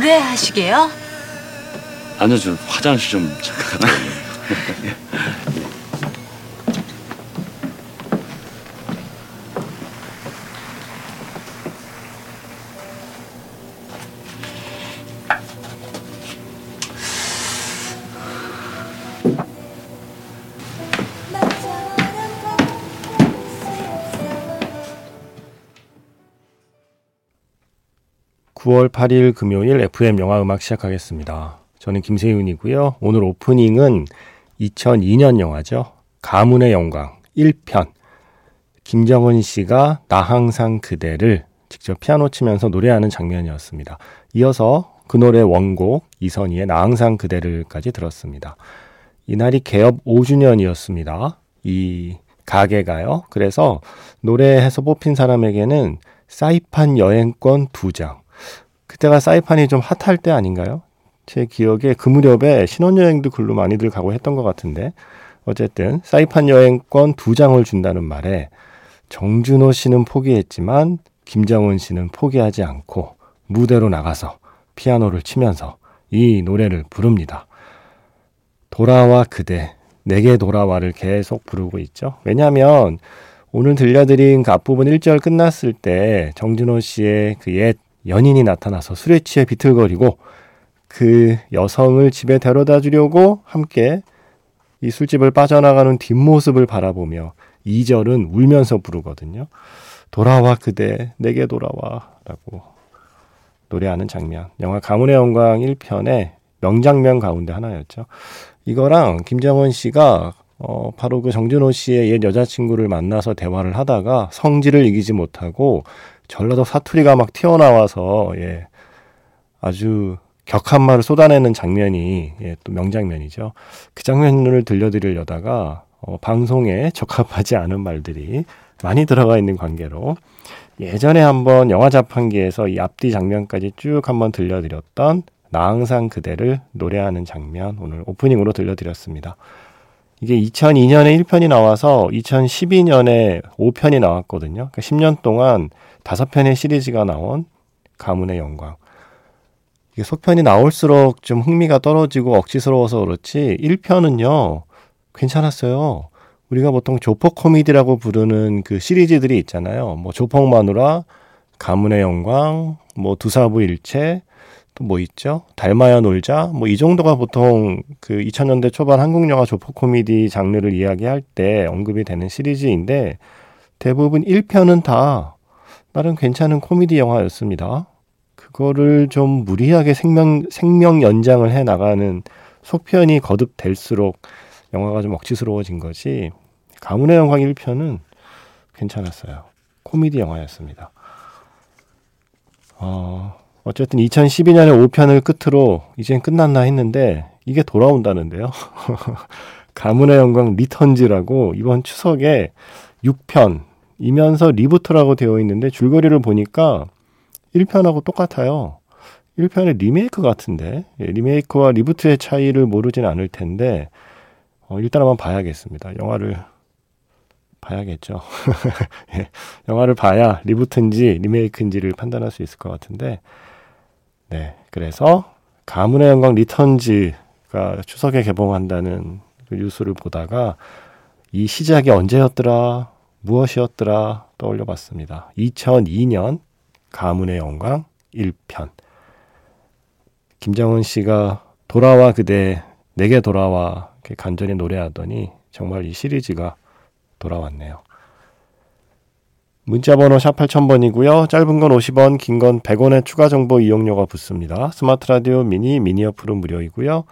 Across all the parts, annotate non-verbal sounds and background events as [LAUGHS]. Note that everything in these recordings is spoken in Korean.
노래하시게요? 아니요, 저 화장실 좀 잠깐 갔다 올게요. [LAUGHS] 9월 8일 금요일 FM 영화 음악 시작하겠습니다. 저는 김세윤이고요. 오늘 오프닝은 2002년 영화죠. 가문의 영광 1편. 김정은 씨가 나 항상 그대를 직접 피아노 치면서 노래하는 장면이었습니다. 이어서 그 노래 원곡 이선희의 나 항상 그대를까지 들었습니다. 이날이 개업 5주년이었습니다. 이 가게가요. 그래서 노래해서 뽑힌 사람에게는 사이판 여행권 2장, 그때가 사이판이 좀 핫할 때 아닌가요? 제 기억에 그 무렵에 신혼여행도 글로 많이들 가고 했던 것 같은데 어쨌든 사이판 여행권 두 장을 준다는 말에 정준호 씨는 포기했지만 김정은 씨는 포기하지 않고 무대로 나가서 피아노를 치면서 이 노래를 부릅니다. 돌아와 그대, 내게 돌아와를 계속 부르고 있죠. 왜냐하면 오늘 들려드린 그 앞부분 1절 끝났을 때 정준호 씨의 그 옛 연인이 나타나서 술에 취해 비틀거리고 그 여성을 집에 데려다 주려고 함께 이 술집을 빠져나가는 뒷모습을 바라보며 2절은 울면서 부르거든요. 돌아와 그대 내게 돌아와 라고 노래하는 장면. 영화 가문의 영광 1편의 명장면 가운데 하나였죠. 이거랑 김정은 씨가 어, 바로 그 정준호 씨의 옛 여자친구를 만나서 대화를 하다가 성질을 이기지 못하고 전라도 사투리가 막 튀어나와서 예, 아주 격한 말을 쏟아내는 장면이 예, 또 명장면이죠. 그 장면을 들려드리려다가 어, 방송에 적합하지 않은 말들이 많이 들어가 있는 관계로 예전에 한번 영화 자판기에서 이 앞뒤 장면까지 쭉 한번 들려드렸던 나 항상 그대를 노래하는 장면 오늘 오프닝으로 들려드렸습니다. 이게 2002년에 1편이 나와서 2012년에 5편이 나왔거든요. 그러니까 10년 동안 5편의 시리즈가 나온 가문의 영광. 이게 속편이 나올수록 좀 흥미가 떨어지고 억지스러워서 그렇지 1편은요. 괜찮았어요. 우리가 보통 조폭 코미디라고 부르는 그 시리즈들이 있잖아요. 뭐 조폭 마누라, 가문의 영광, 뭐 두사부 일체, 뭐 있죠? 닮아야 놀자. 뭐 이 정도가 보통 그 2000년대 초반 한국 영화 조폭 코미디 장르를 이야기할 때 언급이 되는 시리즈인데 대부분 1편은 다 나름 괜찮은 코미디 영화였습니다. 그거를 좀 무리하게 생명 생명 연장을 해 나가는 속편이 거듭될수록 영화가 좀 억지스러워진 것이 가문의 영광 1편은 괜찮았어요. 코미디 영화였습니다. 어, 어쨌든 2012년에 5편을 끝으로 이젠 끝났나 했는데 이게 돌아온다는데요. [LAUGHS] 가문의 영광 Returns라고 이번 추석에 6편 이면서 reboot라고 되어 있는데 줄거리를 보니까 1편하고 똑같아요. 1편의 리메이크 같은데 예, 리메이크와 reboot의 차이를 모르진 않을 텐데 어, 일단 한번 봐야겠습니다. 영화를 봐야겠죠. [LAUGHS] 예, 영화를 봐야 reboot인지 리메이크인지를 판단할 수 있을 것 같은데 네, 그래서 가문의 영광 Returns가 추석에 개봉한다는 그 뉴스를 보다가 이 시작이 언제였더라, 무엇이었더라 떠올려 봤습니다. 2002년 가문의 영광 1편. 김정은 씨가 돌아와 그대 내게 돌아와 간절히 노래하더니 정말 이 시리즈가 돌아왔네요. 문자번호 샵 8000번이고요. 짧은 건 50원, 긴 건 100원의 추가 정보 이용료가 붙습니다. 스마트 라디오 미니, 미니 어플은 무료이고요.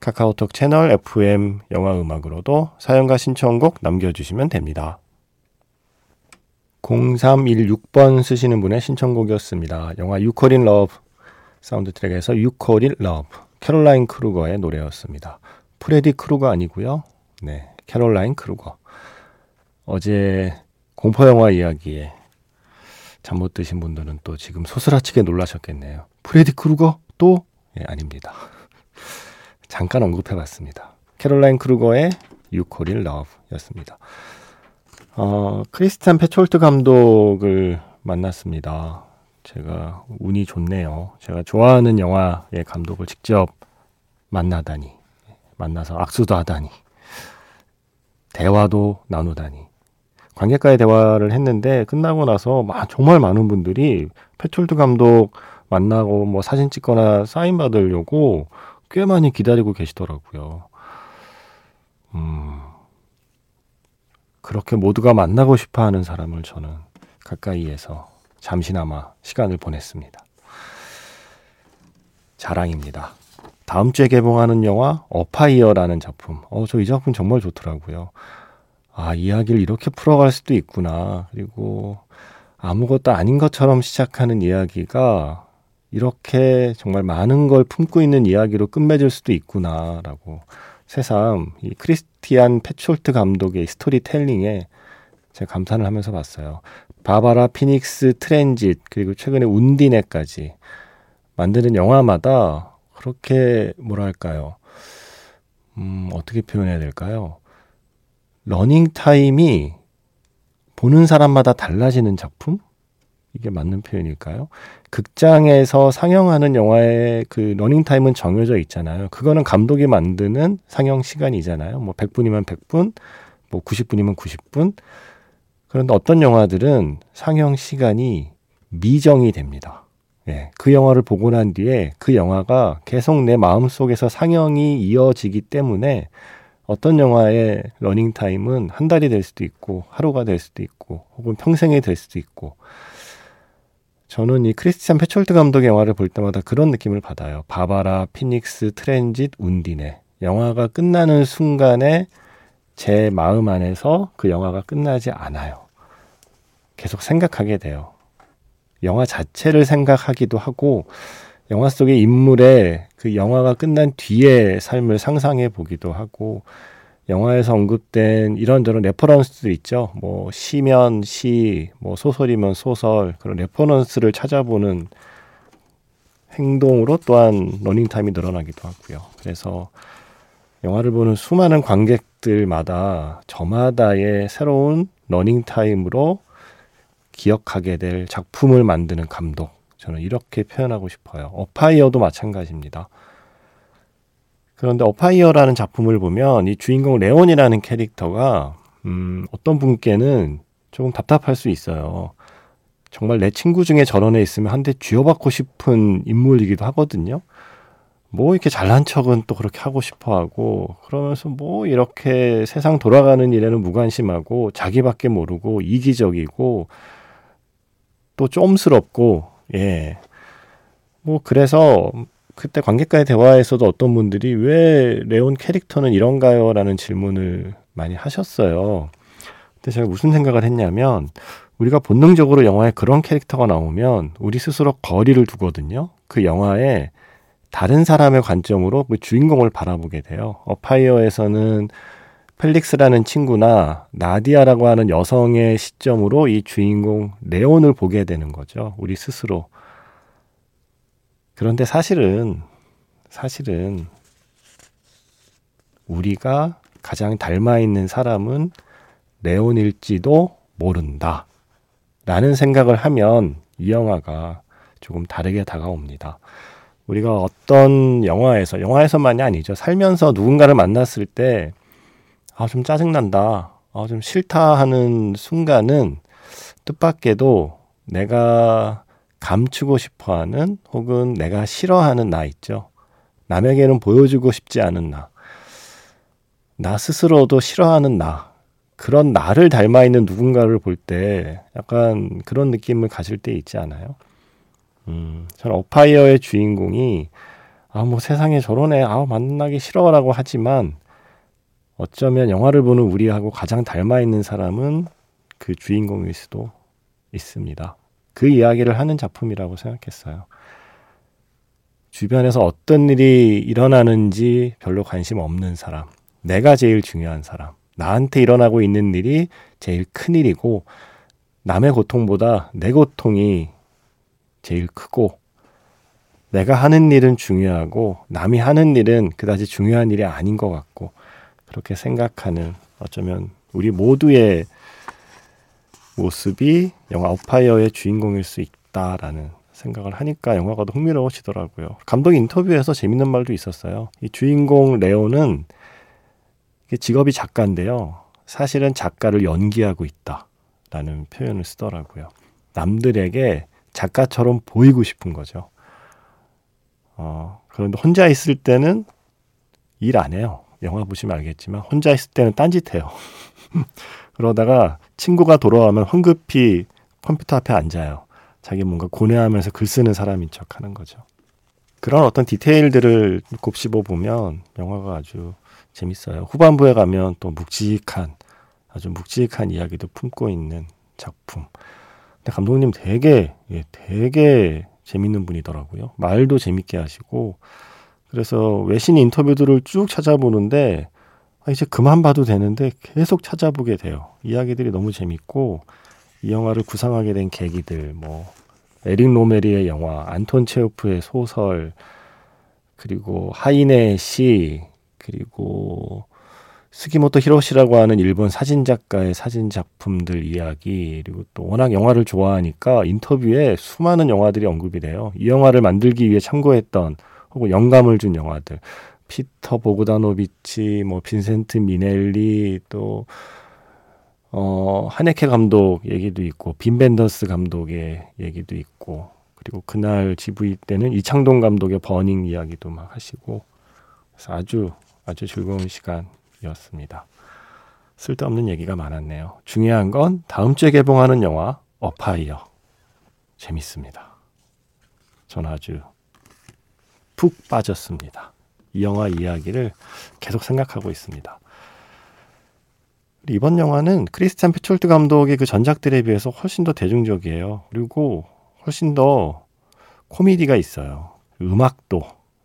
카카오톡 채널 FM 영화 음악으로도 사연과 신청곡 남겨주시면 됩니다. 0316번 쓰시는 분의 신청곡이었습니다. 영화 You Call It Love 사운드 트랙에서 You Call It Love 캐롤라인 크루거의 노래였습니다. 프레디 크루거 아니고요. 네, 캐롤라인 크루거. 어제 공포 영화 이야기에 잠 못 드신 분들은 또 지금 소스라치게 놀라셨겠네요. 프레디 크루거? 또? 예, 아닙니다. 잠깐 언급해 봤습니다. 캐롤라인 크루거의 You Call It Love였습니다. 어, 크리스티안 페촐트 감독을 만났습니다. 제가 운이 좋네요. 제가 좋아하는 영화의 감독을 직접 만나다니, 만나서 악수도 하다니, 대화도 나누다니. 관객과의 대화를 했는데 끝나고 나서 정말 많은 분들이 패톨드 감독 만나고 뭐 사진 찍거나 사인 받으려고 꽤 많이 기다리고 계시더라고요. 음, 그렇게 모두가 만나고 싶어 하는 사람을 저는 가까이에서 잠시나마 시간을 보냈습니다. 자랑입니다. 다음 주에 개봉하는 영화 Afire라는 작품. 어, 저 이 작품 정말 좋더라고요. 아, 이야기를 이렇게 풀어갈 수도 있구나. 그리고 아무것도 아닌 것처럼 시작하는 이야기가 이렇게 정말 많은 걸 품고 있는 이야기로 끝맺을 수도 있구나라고 새삼 이 크리스티안 페촐트 감독의 스토리텔링에 제가 감탄을 하면서 봤어요. 바바라 Phoenix Transit 그리고 최근에 운디네까지 만드는 영화마다 그렇게 뭐랄까요? 음, 어떻게 표현해야 될까요? 러닝 타임이 보는 사람마다 달라지는 작품? 이게 맞는 표현일까요? 극장에서 상영하는 영화의 그 러닝 타임은 정해져 있잖아요. 그거는 감독이 만드는 상영 시간이잖아요. 뭐 100분이면 100분, 뭐 90분이면 90분. 그런데 어떤 영화들은 상영 시간이 미정이 됩니다. 예, 그 영화를 보고 난 뒤에 그 영화가 계속 내 마음속에서 상영이 이어지기 때문에 어떤 영화의 러닝타임은 한 달이 될 수도 있고 하루가 될 수도 있고 혹은 평생이 될 수도 있고 저는 이 크리스티안 페촐트 감독의 영화를 볼 때마다 그런 느낌을 받아요. 바바라, Phoenix, Transit, 운디네. 영화가 끝나는 순간에 제 마음 안에서 그 영화가 끝나지 않아요. 계속 생각하게 돼요. 영화 자체를 생각하기도 하고 영화 속의 인물의 그 영화가 끝난 뒤의 삶을 상상해 보기도 하고 영화에서 언급된 이런저런 reference도 있죠. 뭐 시면 시, 뭐 소설이면 소설 그런 reference를 찾아보는 행동으로 또한 러닝 타임이 늘어나기도 하고요. 그래서 영화를 보는 수많은 관객들마다 저마다의 새로운 러닝 타임으로 기억하게 될 작품을 만드는 감독. 저는 이렇게 표현하고 싶어요. Afire도 마찬가지입니다. 그런데 Afire라는 작품을 보면 이 주인공 레온이라는 캐릭터가 음, 어떤 분께는 조금 답답할 수 있어요. 정말 내 친구 중에 저런 애 있으면 한 대 쥐어박고 싶은 인물이기도 하거든요. 뭐 이렇게 잘난 척은 또 그렇게 하고 싶어 하고 그러면서 뭐 이렇게 세상 돌아가는 일에는 무관심하고 자기밖에 모르고 이기적이고 또 좀스럽고 예. 뭐 그래서 그때 관객과의 대화에서도 어떤 분들이 왜 레온 캐릭터는 이런가요? 라는 질문을 많이 하셨어요. 근데 제가 무슨 생각을 했냐면 우리가 본능적으로 영화에 그런 캐릭터가 나오면 우리 스스로 거리를 두거든요. 그 영화에 다른 사람의 관점으로 그 주인공을 바라보게 돼요. 어파이어에서는 펠릭스라는 친구나 나디아라고 하는 여성의 시점으로 이 주인공 레온을 보게 되는 거죠. 우리 스스로. 그런데 사실은, 사실은, 우리가 가장 닮아 있는 사람은 레온일지도 모른다. 라는 생각을 하면 이 영화가 조금 다르게 다가옵니다. 우리가 어떤 영화에서, 영화에서만이 아니죠. 살면서 누군가를 만났을 때, 아, 좀 짜증난다. 아, 좀 싫다 하는 순간은 뜻밖에도 내가 감추고 싶어 하는 혹은 내가 싫어하는 나 있죠. 남에게는 보여주고 싶지 않은 나. 나 스스로도 싫어하는 나. 그런 나를 닮아 있는 누군가를 볼 때 약간 그런 느낌을 가질 때 있지 않아요? 음, 저는 어파이어의 주인공이 아, 뭐 세상에 저런 애, 아, 만나기 싫어라고 하지만 어쩌면 영화를 보는 우리하고 가장 닮아 있는 사람은 그 주인공일 수도 있습니다. 그 이야기를 하는 작품이라고 생각했어요. 주변에서 어떤 일이 일어나는지 별로 관심 없는 사람, 내가 제일 중요한 사람, 나한테 일어나고 있는 일이 제일 큰 일이고, 남의 고통보다 내 고통이 제일 크고, 내가 하는 일은 중요하고, 남이 하는 일은 그다지 중요한 일이 아닌 것 같고, 그렇게 생각하는 어쩌면 우리 모두의 모습이 영화 어파이어의 주인공일 수 있다라는 생각을 하니까 영화가 더 흥미로워지더라고요. 감독 인터뷰에서 재밌는 말도 있었어요. 이 주인공 레오는 직업이 작가인데요. 사실은 작가를 연기하고 있다라는 표현을 쓰더라고요. 남들에게 작가처럼 보이고 싶은 거죠. 어, 그런데 혼자 있을 때는 일 안 해요. 영화 보시면 알겠지만 혼자 있을 때는 딴짓해요. [LAUGHS] 그러다가 친구가 돌아오면 황급히 컴퓨터 앞에 앉아요. 자기 뭔가 고뇌하면서 글 쓰는 사람인 척 하는 거죠. 그런 어떤 디테일들을 곱씹어 보면 영화가 아주 재밌어요. 후반부에 가면 또 묵직한 아주 묵직한 이야기도 품고 있는 작품. 근데 감독님 되게 예, 되게 재밌는 분이더라고요. 말도 재밌게 하시고 그래서 외신 인터뷰들을 쭉 찾아보는데 아, 이제 그만 봐도 되는데 계속 찾아보게 돼요. 이야기들이 너무 재밌고 이 영화를 구상하게 된 계기들 뭐 에릭 로메리의 영화, 안톤 체우프의 소설, 그리고 하이네의 시, 그리고 스기모토 히로시라고 하는 일본 사진 작가의 사진 작품들 이야기 그리고 또 워낙 영화를 좋아하니까 인터뷰에 수많은 영화들이 언급이 돼요. 이 영화를 만들기 위해 참고했던 혹은 영감을 준 영화들 피터 보그다노비치, 뭐 빈센트 미넬리 또 어, 하네케 감독 얘기도 있고 빈 벤더스 감독의 얘기도 있고 그리고 그날 GV 때는 이창동 감독의 버닝 이야기도 막 하시고 그래서 아주 아주 즐거운 시간이었습니다. 쓸데없는 얘기가 많았네요. 중요한 건 다음 주에 개봉하는 영화 어파이어 재밌습니다. 전 아주 푹 빠졌습니다. 이 영화 이야기를 계속 생각하고 있습니다. 이번 영화는 크리스찬 페촐트 감독의 그 전작들에 비해서 훨씬 더 대중적이에요. 그리고 훨씬 더 코미디가 있어요. 음악도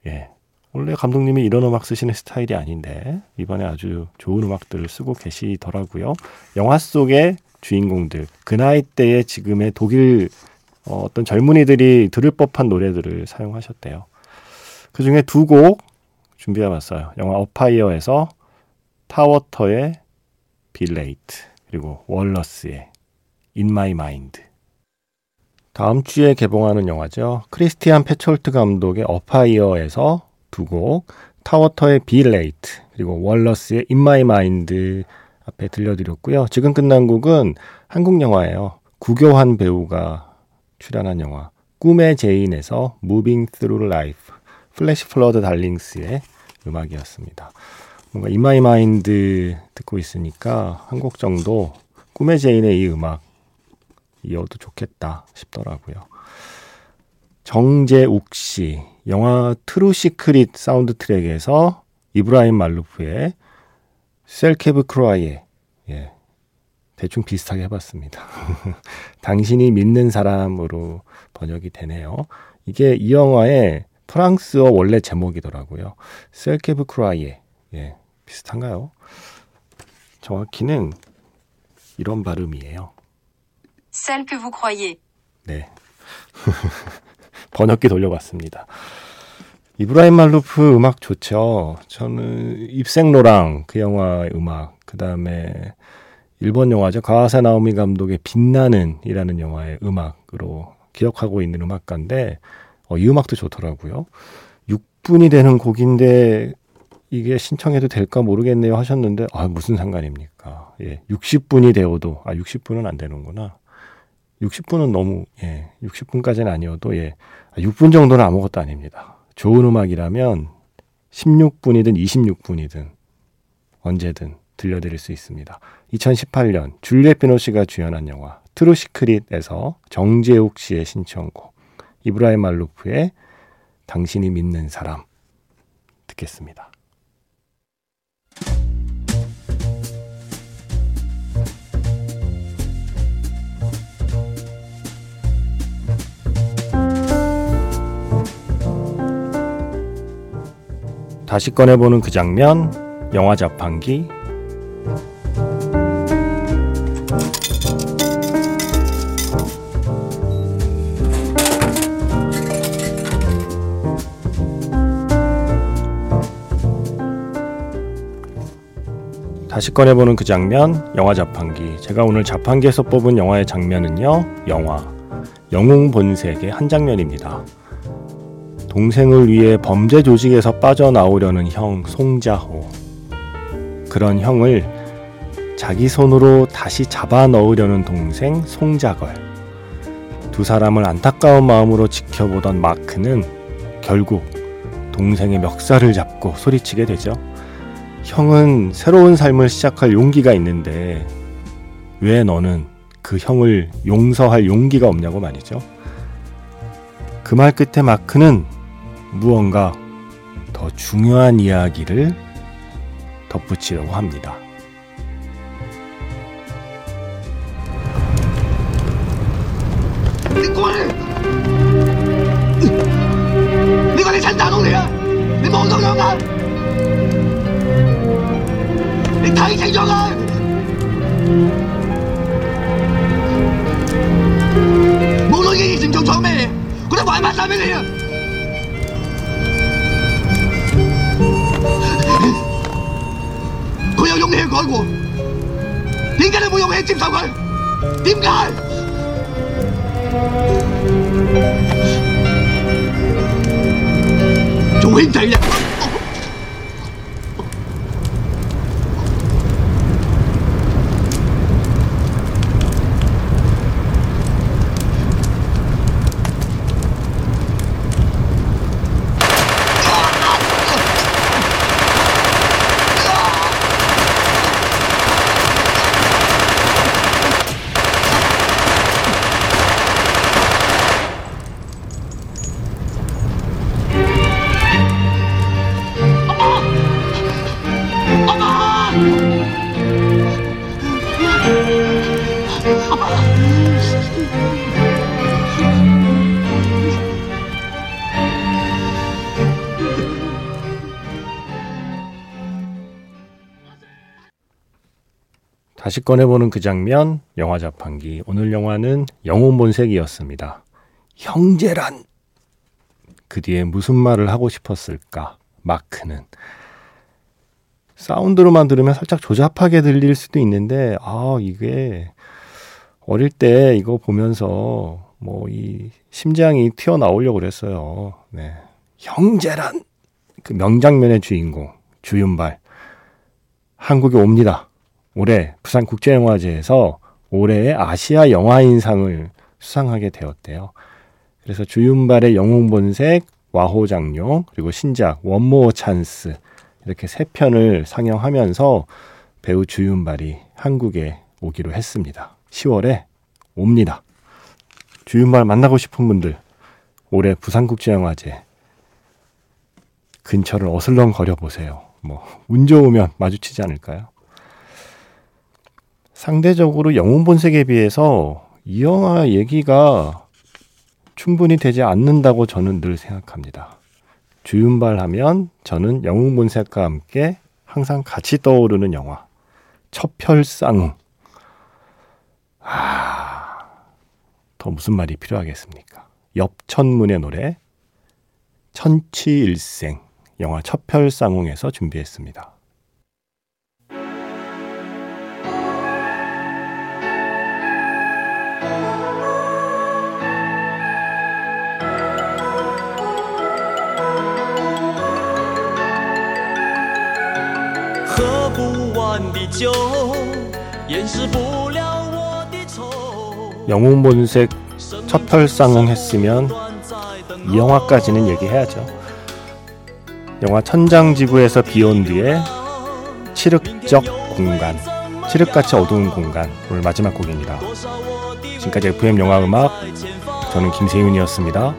예, 원래 감독님이 이런 음악 쓰시는 스타일이 아닌데 이번에 아주 좋은 음악들을 쓰고 계시더라고요. 영화 속의 주인공들 그 나이 때의 지금의 독일 어, 어떤 젊은이들이 들을 법한 노래들을 사용하셨대요. 그 중에 두 곡 준비해봤어요. 영화 Afire에서 타워터의 Be Late 그리고 월너스의 In My Mind 다음 주에 개봉하는 영화죠. 크리스티안 페촐트 감독의 Afire에서 두 곡 타워터의 Be Late 그리고 월너스의 In My Mind 앞에 들려드렸고요. 지금 끝난 곡은 한국 영화예요. 구교환 배우가 출연한 영화 꿈의 제인에서 Moving Through Life 플래시 플러드 달링스의 음악이었습니다. 뭔가 My Mind 듣고 있으니까 한 곡 정도 꿈의 제인의 이 음악 이어도 좋겠다 싶더라고요. 정재욱 씨 영화 트루 시크릿 사운드 트랙에서 이브라임 말루프의 Celle que vous croyez 예, 대충 비슷하게 해봤습니다. [LAUGHS] 당신이 믿는 사람으로 번역이 되네요. 이게 이 영화의 프랑스어 원래 제목이더라고요. 셀케브 크로아예 예, 비슷한가요? 정확히는 이런 발음이에요. Celle que vous croyez. 네. [LAUGHS] 번역기 돌려봤습니다. 이브라임 말루프 음악 좋죠. 저는 입생로랑 그 영화의 음악, 그 다음에 일본 영화죠. 가와사 나오미 감독의 빛나는이라는 영화의 음악으로 기억하고 있는 음악가인데 어, 이 음악도 좋더라고요. 6분이 되는 곡인데 이게 신청해도 될까 모르겠네요 하셨는데 아 무슨 상관입니까? 예, 60분이 되어도 아 60분은 안 되는구나. 60분은 너무 예, 60분까지는 아니어도 예, 6분 정도는 아무것도 아닙니다. 좋은 음악이라면 16분이든 26분이든 언제든 들려드릴 수 있습니다. 2018년 줄리엣 비노시가 주연한 영화 트루 시크릿에서 정재욱 씨의 신청곡 이브라임 말루프의 당신이 믿는 사람 듣겠습니다. 다시 꺼내보는 그 장면, 영화 자판기. 다시 꺼내보는 그 장면, 영화 자판기. 제가 오늘 자판기에서 뽑은 영화의 장면은요, 영화. 영웅 본색의 한 장면입니다. 동생을 위해 범죄 조직에서 빠져나오려는 형 송자호. 그런 형을 자기 손으로 다시 잡아 넣으려는 동생 송자걸. 두 사람을 안타까운 마음으로 지켜보던 마크는 결국 동생의 멱살을 잡고 소리치게 되죠. 형은 새로운 삶을 시작할 용기가 있는데 왜 너는 그 형을 용서할 용기가 없냐고 말이죠. 그 말 끝에 마크는 무언가 더 중요한 이야기를 덧붙이려고 합니다. 내 꼬리! 내 산다 동네야! 내 몸도 그런가? 你睇清楚佢！冇女嘅以前做錯咩？我都還翻晒俾你啊！佢有勇氣去改過，點解你冇勇氣接受佢？點解？做兄弟啊！ 다시 꺼내보는 그 장면, 영화 자판기. 오늘 영화는 영혼 본색이었습니다. 형제란! 그 뒤에 무슨 말을 하고 싶었을까? 마크는. 사운드로만 들으면 살짝 조잡하게 들릴 수도 있는데, 아, 이게, 어릴 때 이거 보면서, 뭐, 이, 심장이 튀어나오려고 그랬어요. 네. 형제란! 그 명장면의 주인공, 주윤발. 한국에 옵니다. 올해 부산국제영화제에서 올해의 아시아 영화인상을 수상하게 되었대요. 그래서 주윤발의 영웅본색, 와호장룡, 그리고 신작 원모어 찬스 이렇게 세 편을 상영하면서 배우 주윤발이 한국에 오기로 했습니다. 10월에 옵니다. 주윤발 만나고 싶은 분들 올해 부산국제영화제 근처를 어슬렁거려 보세요. 뭐 운 좋으면 마주치지 않을까요? 상대적으로 영웅 본색에 비해서 이 영화 얘기가 충분히 되지 않는다고 저는 늘 생각합니다. 주윤발 하면 저는 영웅 본색과 함께 항상 같이 떠오르는 영화 첩혈쌍 아, 더 무슨 말이 필요하겠습니까? 엽천문의 노래 천치일생 영화 첩혈쌍웅에서 준비했습니다. 酒，掩饰不了我的愁。 영웅 본색 첩혈쌍웅 했으면 이 영화까지는 얘기해야죠. 영화 천장지구에서 비온 뒤에 칠흑적 공간, 칠흑같이 어두운 공간 오늘 마지막 곡입니다. 지금까지 FM 영화 음악 저는 김세윤이었습니다.